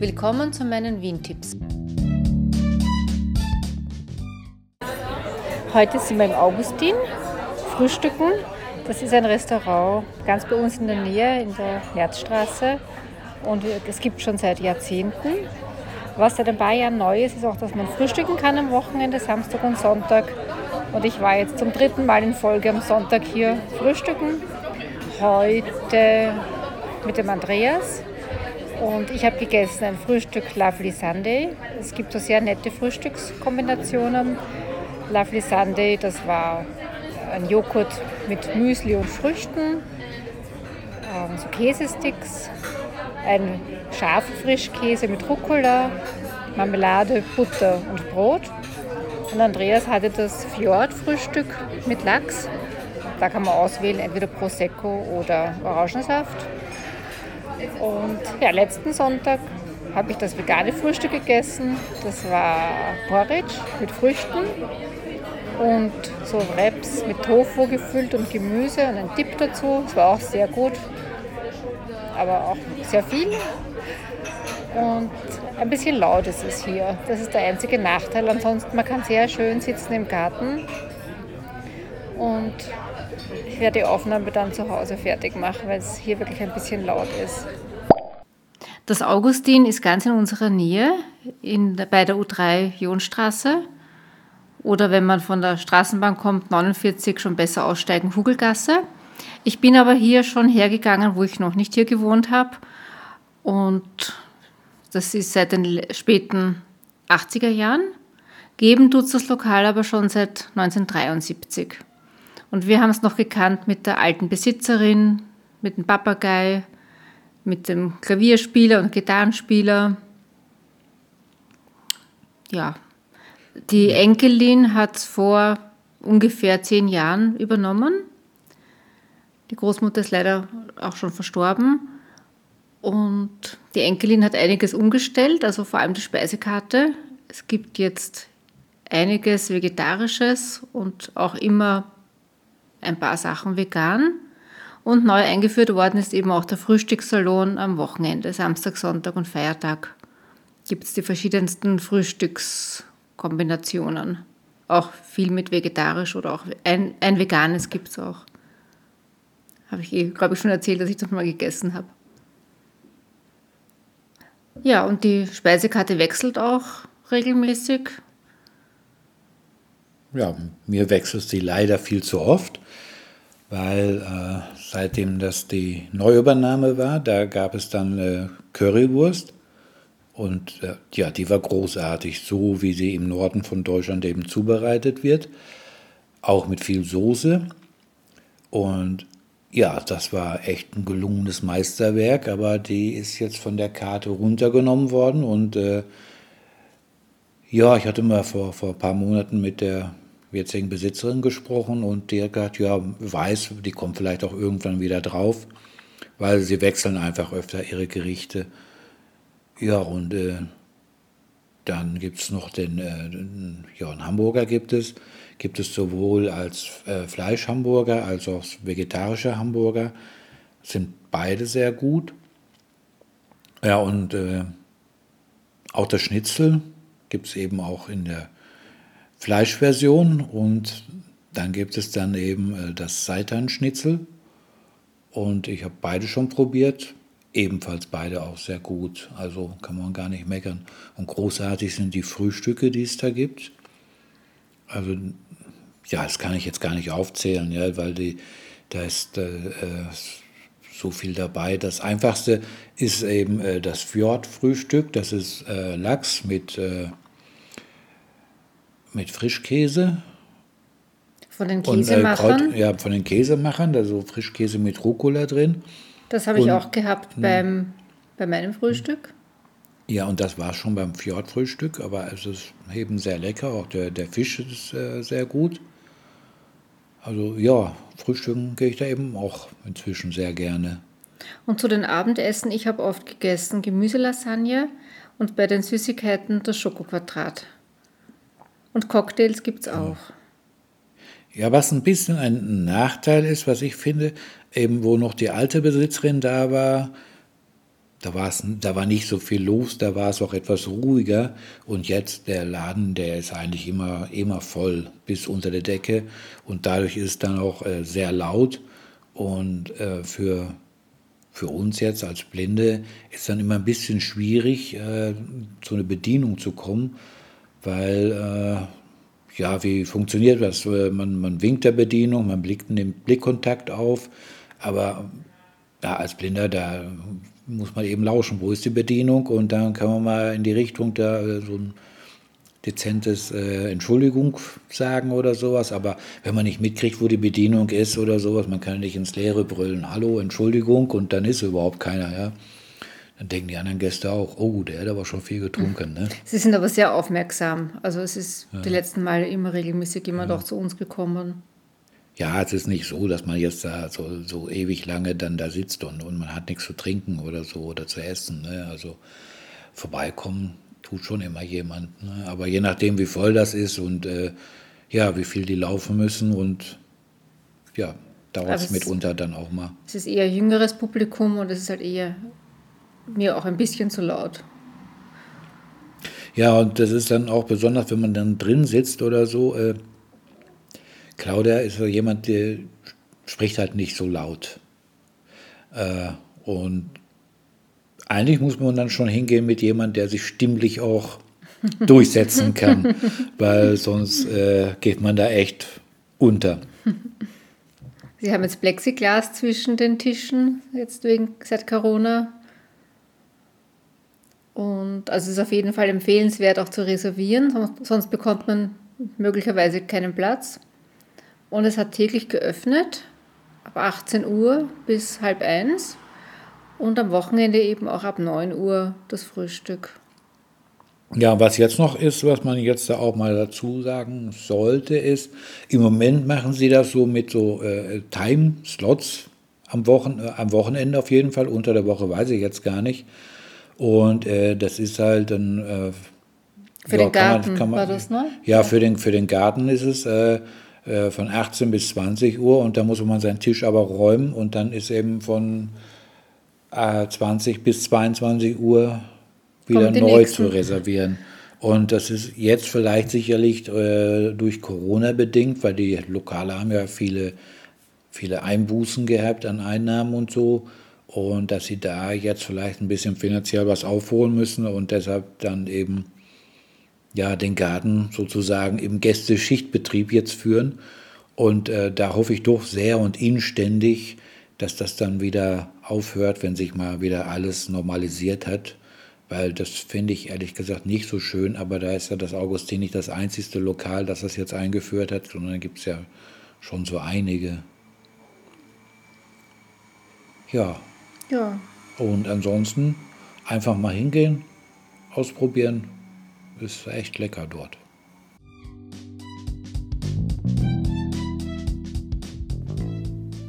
Willkommen zu meinen Wien-Tipps. Heute sind wir im Augustin, frühstücken. Das ist ein Restaurant ganz bei uns in der Nähe, in der Märzstraße. Und es gibt schon seit Jahrzehnten. Was seit ein paar Jahren neu ist, ist auch, dass man frühstücken kann am Wochenende, Samstag und Sonntag. Und ich war jetzt zum dritten Mal in Folge am Sonntag hier frühstücken. Heute mit dem Andreas. Und ich habe gegessen ein Frühstück Lovely Sunday. Es gibt so sehr nette Frühstückskombinationen. Lovely Sunday, das war ein Joghurt mit Müsli und Früchten, ähm, so Käsesticks, ein scharfer Frischkäse mit Rucola, Marmelade, Butter und Brot. Und Andreas hatte das Fjord-Frühstück mit Lachs. Da kann man auswählen, entweder Prosecco oder Orangensaft. Und ja, letzten Sonntag habe ich das vegane Frühstück gegessen. Das war Porridge mit Früchten und so Wraps mit Tofu gefüllt und Gemüse und ein Dip dazu. Das war auch sehr gut, aber auch sehr viel. Und ein bisschen laut ist es hier. Das ist der einzige Nachteil. Ansonsten, man kann sehr schön sitzen im Garten. Und ich werde die Aufnahme dann zu Hause fertig machen, weil es hier wirklich ein bisschen laut ist. Das Augustin ist ganz in unserer Nähe, in, bei der U3 Jonstraße. Oder wenn man von der Straßenbahn kommt, 49 schon besser aussteigen, Hugelgasse. Ich bin aber hier schon hergegangen, wo ich noch nicht hier gewohnt habe. Und das ist seit den späten 80er Jahren. Geben tut das Lokal aber schon seit 1973. Und wir haben es noch gekannt mit der alten Besitzerin, mit dem Papagei, mit dem Klavierspieler und Gitarrenspieler. Ja, die Enkelin hat es vor ungefähr zehn Jahren übernommen. Die Großmutter ist leider auch schon verstorben. Und die Enkelin hat einiges umgestellt, also vor allem die Speisekarte. Es gibt jetzt einiges Vegetarisches und auch immer ein paar Sachen vegan. Und neu eingeführt worden ist eben auch der Frühstückssalon am Wochenende, Samstag, Sonntag und Feiertag. Gibt es die verschiedensten Frühstückskombinationen. Auch viel mit vegetarisch oder auch ein, ein veganes gibt es auch. Habe ich, eh, glaube ich, schon erzählt, dass ich das mal gegessen habe. Ja, und die Speisekarte wechselt auch regelmäßig. Ja, mir wechselt sie leider viel zu oft, weil äh, seitdem das die Neuübernahme war, da gab es dann äh, Currywurst und äh, ja, die war großartig, so wie sie im Norden von Deutschland eben zubereitet wird, auch mit viel Soße. Und ja, das war echt ein gelungenes Meisterwerk, aber die ist jetzt von der Karte runtergenommen worden und äh, ja, ich hatte mal vor, vor ein paar Monaten mit der jetzigen Besitzerin gesprochen und die hat gesagt, ja, weiß, die kommt vielleicht auch irgendwann wieder drauf, weil sie wechseln einfach öfter ihre Gerichte. Ja, und äh, dann gibt es noch den, äh, ja, einen Hamburger gibt es, gibt es sowohl als äh, Fleischhamburger als auch vegetarische Hamburger. Sind beide sehr gut. Ja, und äh, auch das Schnitzel gibt es eben auch in der Fleischversion und dann gibt es dann eben äh, das Seitanschnitzel und ich habe beide schon probiert, ebenfalls beide auch sehr gut, also kann man gar nicht meckern. Und großartig sind die Frühstücke, die es da gibt. Also ja, das kann ich jetzt gar nicht aufzählen, ja, weil die, da ist äh, so viel dabei. Das einfachste ist eben äh, das Fjord-Frühstück, das ist äh, Lachs mit, äh, mit Frischkäse. Von den Käsemachern? Und, Kraut, ja, von den Käsemachern, da so Frischkäse mit Rucola drin. Das habe ich auch gehabt beim, bei meinem Frühstück. Ja, und das war schon beim Fjordfrühstück, aber es ist eben sehr lecker. Auch der, der Fisch ist äh, sehr gut. Also ja, frühstücken gehe ich da eben auch inzwischen sehr gerne. Und zu den Abendessen, ich habe oft gegessen Gemüselasagne und bei den Süßigkeiten das Schokoquadrat. Und Cocktails gibt es auch. Ja, was ein bisschen ein Nachteil ist, was ich finde, eben wo noch die alte Besitzerin da war, da, war's, da war nicht so viel los, da war es auch etwas ruhiger. Und jetzt der Laden, der ist eigentlich immer, immer voll bis unter der Decke. Und dadurch ist es dann auch äh, sehr laut. Und äh, für, für uns jetzt als Blinde ist dann immer ein bisschen schwierig, äh, zu einer Bedienung zu kommen, weil, äh, ja, wie funktioniert das? Äh, man, man winkt der Bedienung, man blickt, nimmt Blickkontakt auf, aber ja, als Blinder, da muss man eben lauschen, wo ist die Bedienung und dann kann man mal in die Richtung da äh, so ein dezentes äh, Entschuldigung sagen oder sowas, aber wenn man nicht mitkriegt, wo die Bedienung ist oder sowas, man kann nicht ins Leere brüllen, hallo, Entschuldigung und dann ist überhaupt keiner, ja. Dann denken die anderen Gäste auch, oh, der hat aber schon viel getrunken. Ne? Sie sind aber sehr aufmerksam. Also es ist ja. die letzten Male immer regelmäßig jemand ja. auch zu uns gekommen. Ja, es ist nicht so, dass man jetzt da so, so ewig lange dann da sitzt und, und man hat nichts zu trinken oder so oder zu essen. Ne? Also vorbeikommen tut schon immer jemand. Ne? Aber je nachdem, wie voll das ist und äh, ja, wie viel die laufen müssen und ja, dauert es mitunter dann auch mal. Es ist eher jüngeres Publikum und es ist halt eher mir auch ein bisschen zu laut. Ja, und das ist dann auch besonders, wenn man dann drin sitzt oder so. Äh, Claudia ist so jemand, der spricht halt nicht so laut. Äh, und eigentlich muss man dann schon hingehen mit jemandem, der sich stimmlich auch durchsetzen kann, weil sonst äh, geht man da echt unter. Sie haben jetzt Plexiglas zwischen den Tischen, jetzt wegen seit Corona. Und also es ist auf jeden Fall empfehlenswert auch zu reservieren, sonst, bekommt man möglicherweise keinen Platz. Und es hat täglich geöffnet, ab 18 Uhr bis halb eins. Und am Wochenende eben auch ab 9 Uhr das Frühstück. Ja, was jetzt noch ist, was man jetzt da auch mal dazu sagen sollte, ist, im Moment machen sie das so mit so äh, Time-Slots am, Wochen, äh, am Wochenende auf jeden Fall, unter der Woche weiß ich jetzt gar nicht. Und äh, das ist halt dann. Äh, für ja, den Garten man, man, war das, ne? Ja, für den, für den Garten ist es äh, äh, von 18 bis 20 Uhr und da muss man seinen Tisch aber räumen und dann ist eben von 20 äh, bis 22 Uhr wieder neu nächsten. zu reservieren. Und das ist jetzt vielleicht sicherlich äh, durch Corona bedingt, weil die Lokale haben ja viele, viele Einbußen gehabt an Einnahmen und so. Und dass sie da jetzt vielleicht ein bisschen finanziell was aufholen müssen und deshalb dann eben ja, den Garten sozusagen im Gästeschichtbetrieb jetzt führen. Und äh, da hoffe ich doch sehr und inständig, dass das dann wieder aufhört, wenn sich mal wieder alles normalisiert hat. Weil das finde ich ehrlich gesagt nicht so schön, aber da ist ja das Augustin nicht das einzigste Lokal, das das jetzt eingeführt hat, sondern da gibt es ja schon so einige. Ja. Ja. Und ansonsten einfach mal hingehen, ausprobieren ist echt lecker dort.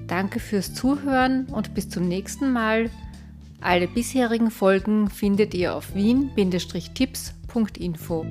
Danke fürs Zuhören und bis zum nächsten Mal. Alle bisherigen Folgen findet ihr auf wien-tipps.info.